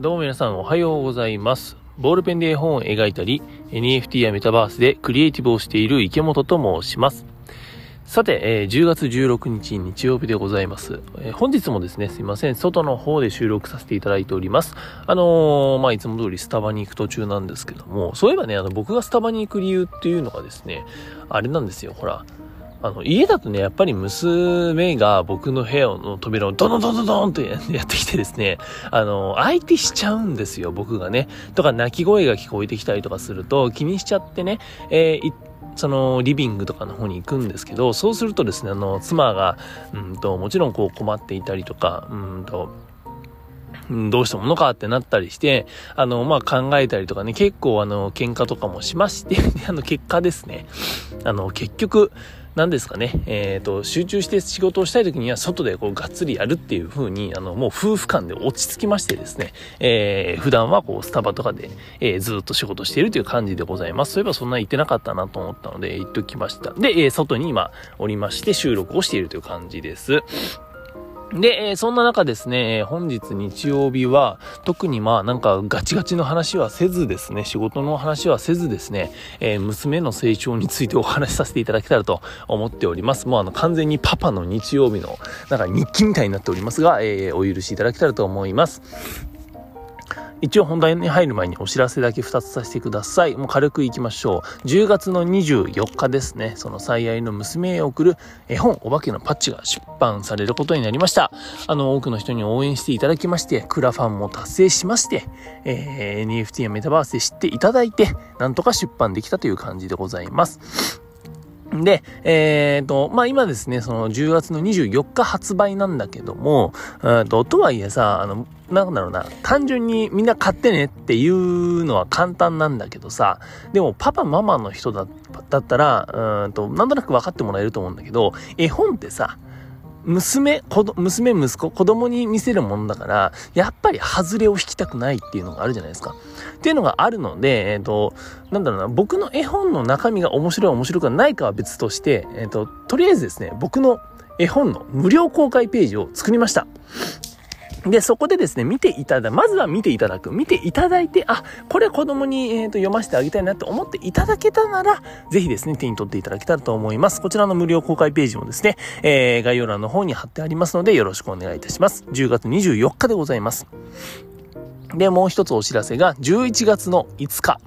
どうも皆さんおはようございます。ボールペンで絵本を描いたり、NFT やメタバースでクリエイティブをしている池本と申します。さて、え10月16日日曜日でございます、え本日もですね、すいません、外の方で収録させていただいております。あのーまあ、いつも通りスタバに行く途中なんですけども、そういえばね、あの、僕がスタバに行く理由っていうのがですね、あれなんですよ、ほら、あの、家だとね、やっぱり娘が僕の部屋の扉をドドドドドンって やってきてですね、あの、相手しちゃうんですよ、僕がね。とか、泣き声が聞こえてきたりとかすると、気にしちゃってね、えーその、リビングとかの方に行くんですけど、そうするとですね、あの、妻が、うんと、もちろんこう困っていたりとか、うんと、どうしたものかってなったりして、あの、まあ、考えたりとかね、結構あの、喧嘩とかもしまして、あの、結果ですね、あの、結局、何ですかね、えっ、と、集中して仕事をしたい時には外でこう、がっつりやるっていう風に、あの、もう夫婦間で落ち着きましてですね、えー普段はこう、スタバとかで、えーずっと仕事しているという感じでございます。そういえばそんな言ってなかったなと思ったので、言っときました。で、えー外に今、おりまして収録をしているという感じです。で、えそんな中ですね、え本日日曜日は、特にまあなんかガチガチの話はせずですね、仕事の話はせずですね、えー娘の成長についてお話しさせていただけたらと思っております。もうあの完全にパパの日曜日のなんか日記みたいになっておりますが、えーお許しいただけたらと思います。一応本題に入る前にお知らせだけ2つさせてください。もう軽くいきましょう。10月の24日ですね、その最愛の娘へ送る絵本お化けのパッチが出版されることになりました。あの、多くの人に応援していただきまして、クラファンも達成しまして、えー NFT やメタバースで知っていただいて、なんとか出版できたという感じでございます。で、えっ、と、まあ、今ですね、その10月の24日発売なんだけども、と、とはいえさ、あの、なんだろうな、単純にみんな買ってねっていうのは簡単なんだけどさ、でもパパママの人だだったら、うんと、なんとなく分かってもらえると思うんだけど、絵本ってさ、娘、子娘、息子、子供に見せるものだから、やっぱり外れを引きたくないっていうのがあるじゃないですか。っていうのがあるので、えっ、と、なんだろうな、僕の絵本の中身が面白い面白くないかは別として、えっ、と、とりあえずですね、僕の絵本の無料公開ページを作りました。で、そこでですね、見ていただ、まずは見ていただく。見ていただいて、あ、これ子供に、えーと読ませてあげたいなと思っていただけたなら、ぜひですね、手に取っていただけたらと思います。こちらの無料公開ページもですね、えー概要欄の方に貼ってありますので、よろしくお願いいたします。10月24日でございます。で、もう一つお知らせが、11月の5日、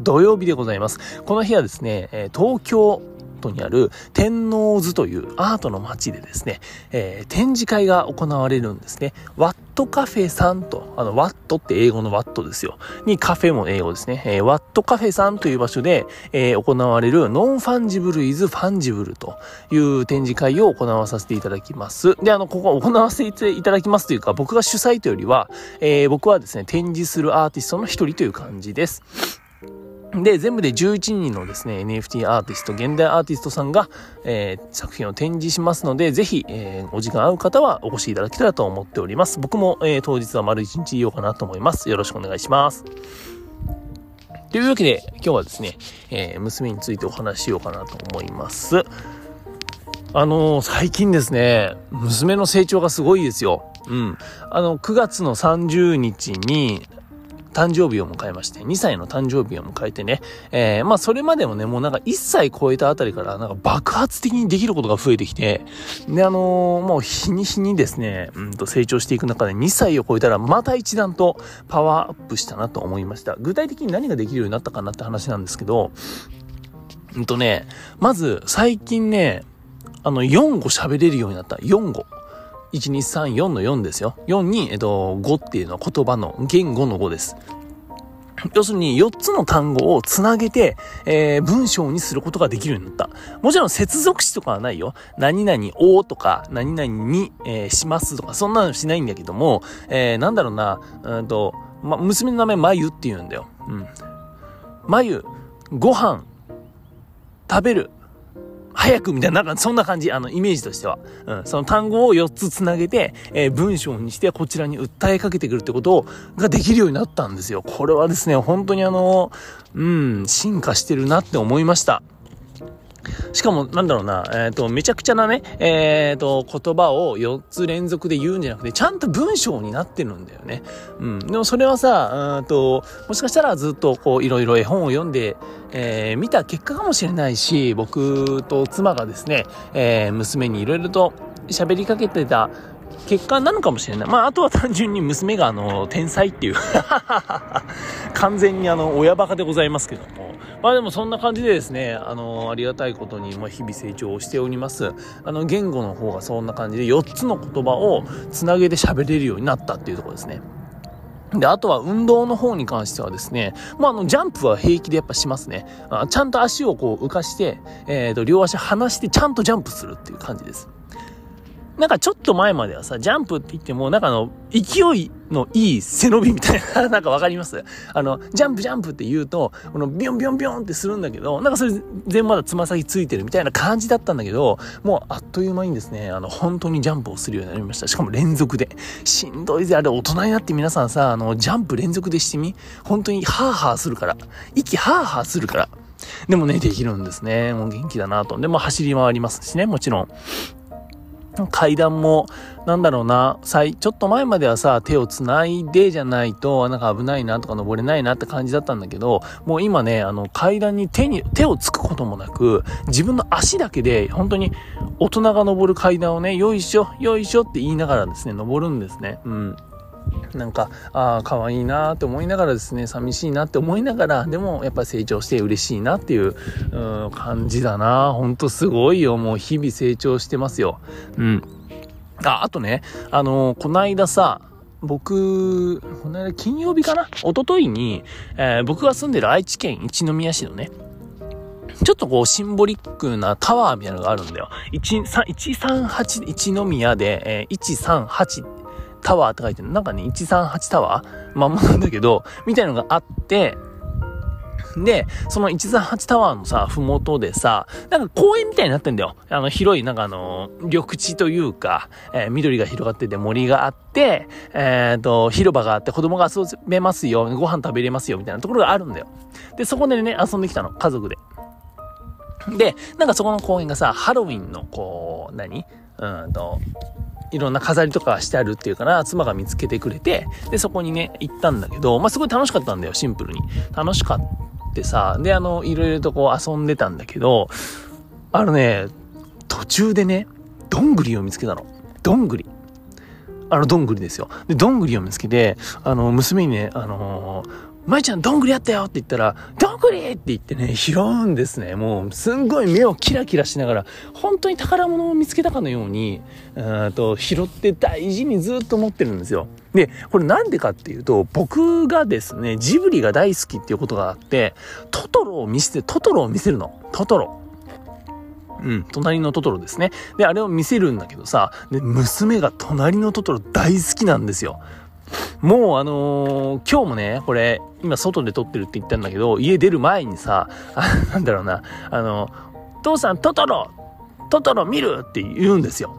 土曜日でございます。この日はですね、東京都にある天王洲というアートの街でですね、えー展示会が行われるんですね。ワットカフェさんと、あの、ワットって英語のワットですよ。に CAFE も英語ですね。えーワットカフェさんという場所で、えー行われる Non-Fungible is Fungible という展示会を行わさせていただきます。で、あの、ここ行わせていただきますというか、僕が主催というよりは、えー僕はですね、展示するアーティストの一人という感じです。で、全部で11人のですね、NFT アーティスト、現代アーティストさんが、えー作品を展示しますので、ぜひ、えーお時間合う方はお越しいただけたらと思っております。僕も、えー当日は丸一日いようかなと思います。よろしくお願いします。というわけで、今日はですね、え娘についてお話ししようかなと思います。あの最近ですね、娘の成長がすごいですよ。うん。あの、9月の30日に、誕生日を迎えまして、2歳の誕生日を迎えてね、えー、まあそれまでもね、もうなんか1歳超えたあたりからなんか爆発的にできることが増えてきて、で、あのーもう日に日にですね、うんと成長していく中で2歳を超えたらまた一段とパワーアップしたなと思いました。具体的に何ができるようになったかなって話なんですけど、うんとね、まず最近ね、あの4語喋れるようになった。4語。1234の4ですよ。4に、えっと、語っていうのは言葉の言語の語です。要するに4つの単語をつなげて、えー文章にすることができるようになった。もちろん接続詞とかはないよ。何々をとか、何々に、えーしますとか、そんなのしないんだけども、えーなんだろうな、うんと、ま、娘の名前まゆって言うんだよ。うん。まゆ、ご飯、食べる、早くみたいな、なんかそんな感じ、あの、イメージとしては。うん、その単語を4つつなげて、えー文章にしてこちらに訴えかけてくるってことをができるようになったんですよ。これはですね、本当にあの、うん、進化してるなって思いました。しかも、なんだろうな、えっ、ー、と、めちゃくちゃなね、えっ、ー、と、言葉を4つ連続で言うんじゃなくて、ちゃんと文章になってるんだよね。うん。でもそれはさ、うんと、もしかしたらずっとこう、いろいろ絵本を読んで、えー、見た結果かもしれないし、僕と妻がですね、えー、娘にいろいろと喋りかけてた結果なのかもしれない。まあ、あとは単純に娘があの、天才っていう 完全にあの、親バカでございますけども。まあでもそんな感じでですね、あの、ありがたいことに、まあ日々成長をしております。あの、言語の方がそんな感じで4つの言葉をつなげて喋れるようになったっていうところですね。で、あとは運動の方に関してはですね、まあ、あの、ジャンプは平気でやっぱしますね。あちゃんと足をこう浮かして、えっ、ー、と、両足離してちゃんとジャンプするっていう感じです。なんかちょっと前まではさ、ジャンプって言っても、なんかあの、勢いのいい背伸びみたいな、なんかわかります？あの、ジャンプジャンプって言うと、このビョンビョンビョンってするんだけど、なんかそれ全まだつま先ついてるみたいな感じだったんだけど、もうあっという間にですね、あの、本当にジャンプをするようになりました。しかも連続で。しんどいぜ、あれ大人になって皆さんさ、あの、ジャンプ連続でしてみ？本当にハーハーするから。息ハーハーするから。でもね、できるんですね。もう元気だなと。でも走り回りますしね、もちろん。階段も、なんだろうな、最、ちょっと前まではさ、手を繋いでじゃないと、なんか危ないなとか登れないなって感じだったんだけど、もう今ね、あの、階段に手に、手をつくこともなく、自分の足だけで、本当に大人が登る階段をね、よいしょ、よいしょって言いながらですね、登るんですね。うん。なんか、ああ、可愛いなって思いながらですね、寂しいなって思いながら、でもやっぱ成長して嬉しいなっていう、うん、感じだなほんとすごいよ。もう日々成長してますよ。うん。あ、あとね、あのー、こないださ、僕、この間金曜日かな？一昨日に、えー、僕が住んでる愛知県一宮市のね、ちょっとこう、シンボリックなタワーみたいなのがあるんだよ。138、一宮で、えー、138タワーって書いてるなんかね、138タワー？まんまなんだけど、みたいのがあって、で、その138タワーのさ、ふもとでさ、なんか公園みたいになってんだよ。あの、広い、なんかあの、緑地というか、えー、緑が広がってて森があって、えっ、ー、と、広場があって子供が遊べますよ、ご飯食べれますよ、みたいなところがあるんだよ。で、そこでね、遊んできたの、家族で。で、なんかそこの公園がさ、ハロウィンの、こう、何？うんと、いろんな飾りとかしてあるっていうかな、妻が見つけてくれて、で、そこにね、行ったんだけど、まあ、すごい楽しかったんだよ、シンプルに。楽しかってさ、で、あの、いろいろとこう遊んでたんだけど、あのね、途中でね、どんぐりを見つけたの。どんぐり。あの、どんぐりですよ。で、どんぐりを見つけて、あの、娘にね、あのー舞ちゃん、どんぐりあったよって言ったら、どんぐりって言ってね、拾うんですね。もう、すんごい目をキラキラしながら、本当に宝物を見つけたかのように、うんと、拾って大事にずっと持ってるんですよ。で、これなんでかっていうと、僕がですね、ジブリが大好きっていうことがあって、トトロを見せて、トトロを見せるの。トトロ。うん、隣のトトロですね。で、あれを見せるんだけどさ、で、娘が隣のトトロ大好きなんですよ。もうあのー、今日もね、これ、今外で撮ってるって言ったんだけど、家出る前にさ、あなんだろうな、あの、父さんトトロトトロ見る？って言うんですよ。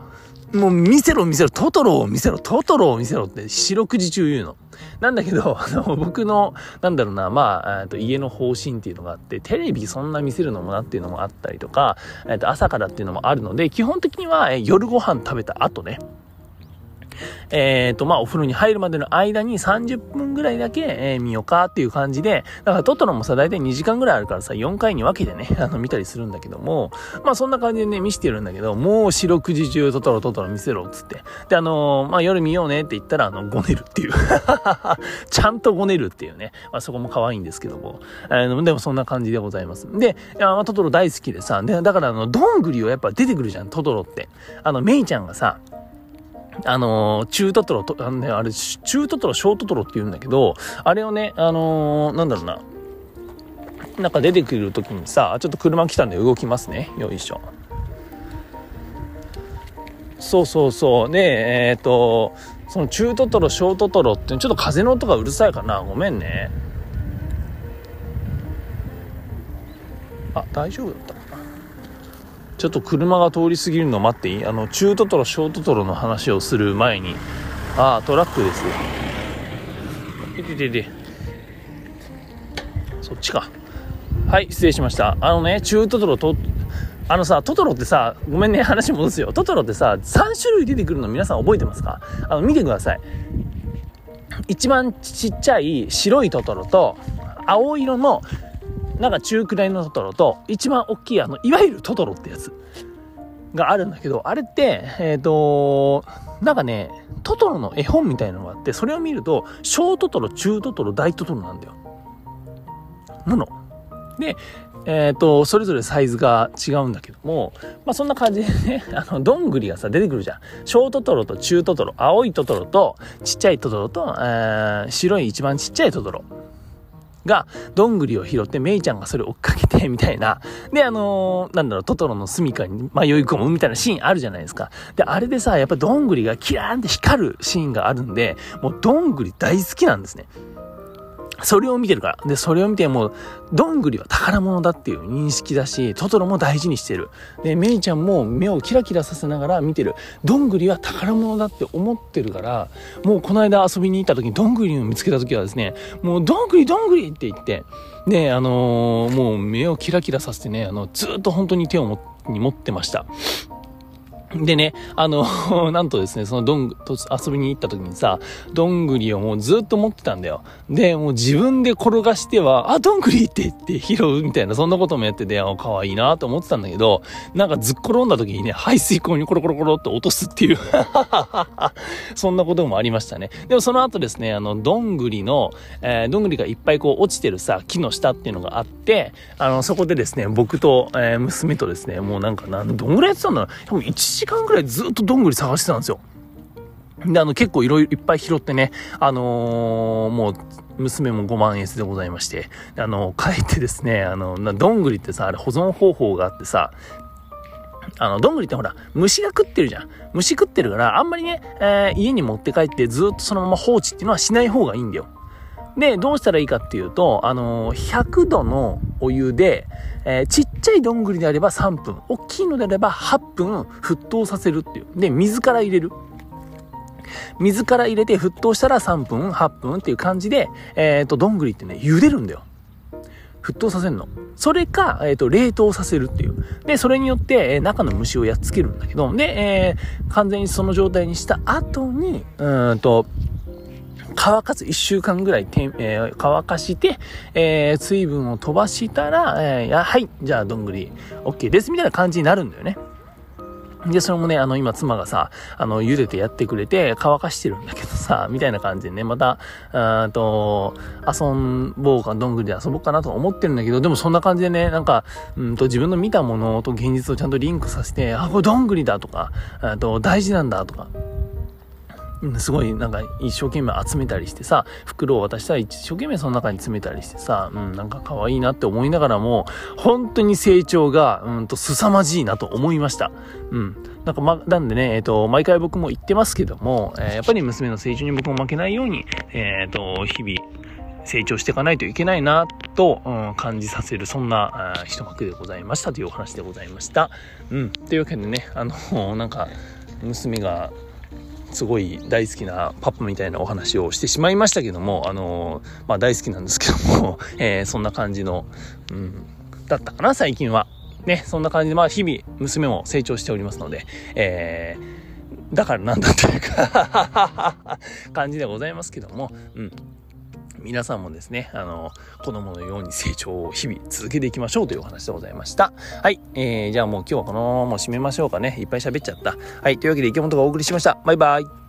もう見せろ見せろ、トトロを見せろ、トトロを見せろって四六時中言うの。なんだけど、あの、僕の、なんだろうな、まあ、と家の方針っていうのがあって、テレビそんな見せるのもなっていうのもあったりとか、えっと、朝からっていうのもあるので、基本的には、え夜ご飯食べた後ね、えっ、ー、と、まあ、お風呂に入るまでの間に30分ぐらいだけ、えー、見ようかっていう感じで、だからトトロもさ、だいたい2時間ぐらいあるからさ、4回に分けてね、あの、見たりするんだけども、まあ、そんな感じでね、見せてるんだけど、もう四六時中トトロトトロ見せろっ、つって。で、あのー、まあ、夜見ようねって言ったら、あの、ごねるっていう。ちゃんとごねるっていうね。まあ、そこも可愛いんですけども。えー、でもそんな感じでございます。で、あ、トトロ大好きでさ、で、だからあの、どんぐりをやっぱ出てくるじゃん、トトロって。あの、メイちゃんがさ、あの、中トトロと、あのね、あれ、中トトロ、小トトロって言うんだけど、あれをね、あのー、なんだろうな、なんか出てくる時にさ、ちょっと車来たんで動きますね。よいしょ。そうそうそう。で、えっ、ー、と、その中トトロ、小トトロって、ちょっと風の音がうるさいかな。ごめんね。あ、大丈夫だった？ちょっと車が通り過ぎるのを待っていい？あの、中トトロ、小トトロの話をする前に、ああ、トラックですよ。いててて。そっちか。はい、失礼しました。あのね、中トトロと、あのさ、トトロってさ、ごめんね、話戻すよ。トトロってさ、3種類出てくるの皆さん覚えてますか？あの、見てください。一番ちっちゃい白いトトロと、青色の、なんか中くらいのトトロと、一番大きいあの、いわゆるトトロってやつがあるんだけど、あれって、えっ、ー、と、なんかね、トトロの絵本みたいなのがあって、それを見ると、小トトロ、中トトロ、大トトロなんだよ。なの。で、えっ、ー、と、それぞれサイズが違うんだけども、まあそんな感じでね、あの、どんぐりがさ、出てくるじゃん。小トトロと中トトロ、青いトトロと、ちっちゃいトトロと、えー、白い一番ちっちゃいトトロ。が、どんぐりを拾って、メイちゃんがそれを追っかけて、みたいな。で、あのー、なんだろう、トトロの住処に迷い込むみたいなシーンあるじゃないですか。で、あれでさ、やっぱどんぐりがキラーンって光るシーンがあるんで、もうどんぐり大好きなんですね。それを見てるから。で、それを見ても、どんぐりは宝物だっていう認識だし、トトロも大事にしてる。で、メイちゃんも目をキラキラさせながら見てる。どんぐりは宝物だって思ってるから、もうこの間遊びに行った時にどんぐりを見つけた時はですね、もうどんぐりどんぐりって言って、で、あのー、もう目をキラキラさせてね、あの、ずっと本当に手をもに持ってました。でね、あの、なんとですね、そのどんぐ、と遊びに行った時にさ、どんぐりをもうずっと持ってたんだよ。で、もう自分で転がしては、あ、どんぐりって言って拾うみたいな、そんなこともやってて、あ、可愛いなと思ってたんだけど、なんかずっ転んだ時にね、排水溝にコロコロコロって落とすっていう そんなこともありましたね。でもその後ですね、あの、どんぐりの、えー、どんぐりがいっぱいこう落ちてるさ、木の下っていうのがあって、あの、そこでですね、僕と、えー、娘とですね、もうなんか、なん、どんぐらいやってたんだろう時間ぐらいずっとどんぐり探してたんですよ。で、あの、結構いろいろいっぱい拾ってね、あのー、もう、娘も5万円でございまして、あの、帰ってですね、あの、どんぐりってさ、あれ保存方法があってさ、あの、どんぐりってほら、虫が食ってるじゃん。虫食ってるから、あんまりね、えー、家に持って帰ってずっとそのまま放置っていうのはしない方がいいんだよ。で、どうしたらいいかっていうと、あのー、100度のお湯で、えー、ちっちゃいどんぐりであれば3分、大きいのであれば8分沸騰させるっていう。で、水から入れる。水から入れて沸騰したら3分、8分っていう感じで、えっ、ー、と、どんぐりってね、茹でるんだよ。沸騰させるの。それか、えっ、ー、と、冷凍させるっていう。で、それによって、えー、中の虫をやっつけるんだけど、で、えー、完全にその状態にした後に、うんと、乾かす、1週間ぐらいて、えー、乾かして、えー、水分を飛ばしたら、えー、や、はい、じゃあ、どんぐり、OK です、みたいな感じになるんだよね。で、それもね、あの、今、妻がさ、あの、茹でてやってくれて、乾かしてるんだけどさ、みたいな感じでね、また、うんと、遊ぼうか、どんぐりで遊ぼうかなと思ってるんだけど、でもそんな感じでね、なんか、うんと、自分の見たものと現実をちゃんとリンクさせて、あ、これどんぐりだとか、あと、大事なんだとか、すごいなんか一生懸命集めたりしてさ、袋を渡したら一生懸命その中に詰めたりしてさ、うん、なんか可愛いなって思いながらも、本当に成長が、うんと凄まじいなと思いました。うん。なんかま、なんでね、えっ、ー、と、毎回僕も言ってますけども、えー、やっぱり娘の成長に僕も負けないように、えっ、ー、と、日々、成長していかないといけないなと、うん、感じさせる、そんな、一幕でございましたというお話でございました。うん。というわけでね、あの、なんか、娘が、すごい大好きなパパみたいなお話をしてしまいましたけども、あのまあ大好きなんですけども、えー、そんな感じの、うん、だったかな、最近は。ね、そんな感じで、まあ日々娘も成長しておりますので、えー、だからなんだというか 感じでございますけども、うん。皆さんもですね、あの、子供のように成長を日々続けていきましょうというお話でございました。はい。えー、じゃあもう今日はこのままもう締めましょうかね。いっぱい喋っちゃった。はい。というわけで池本がお送りしました。バイバイ。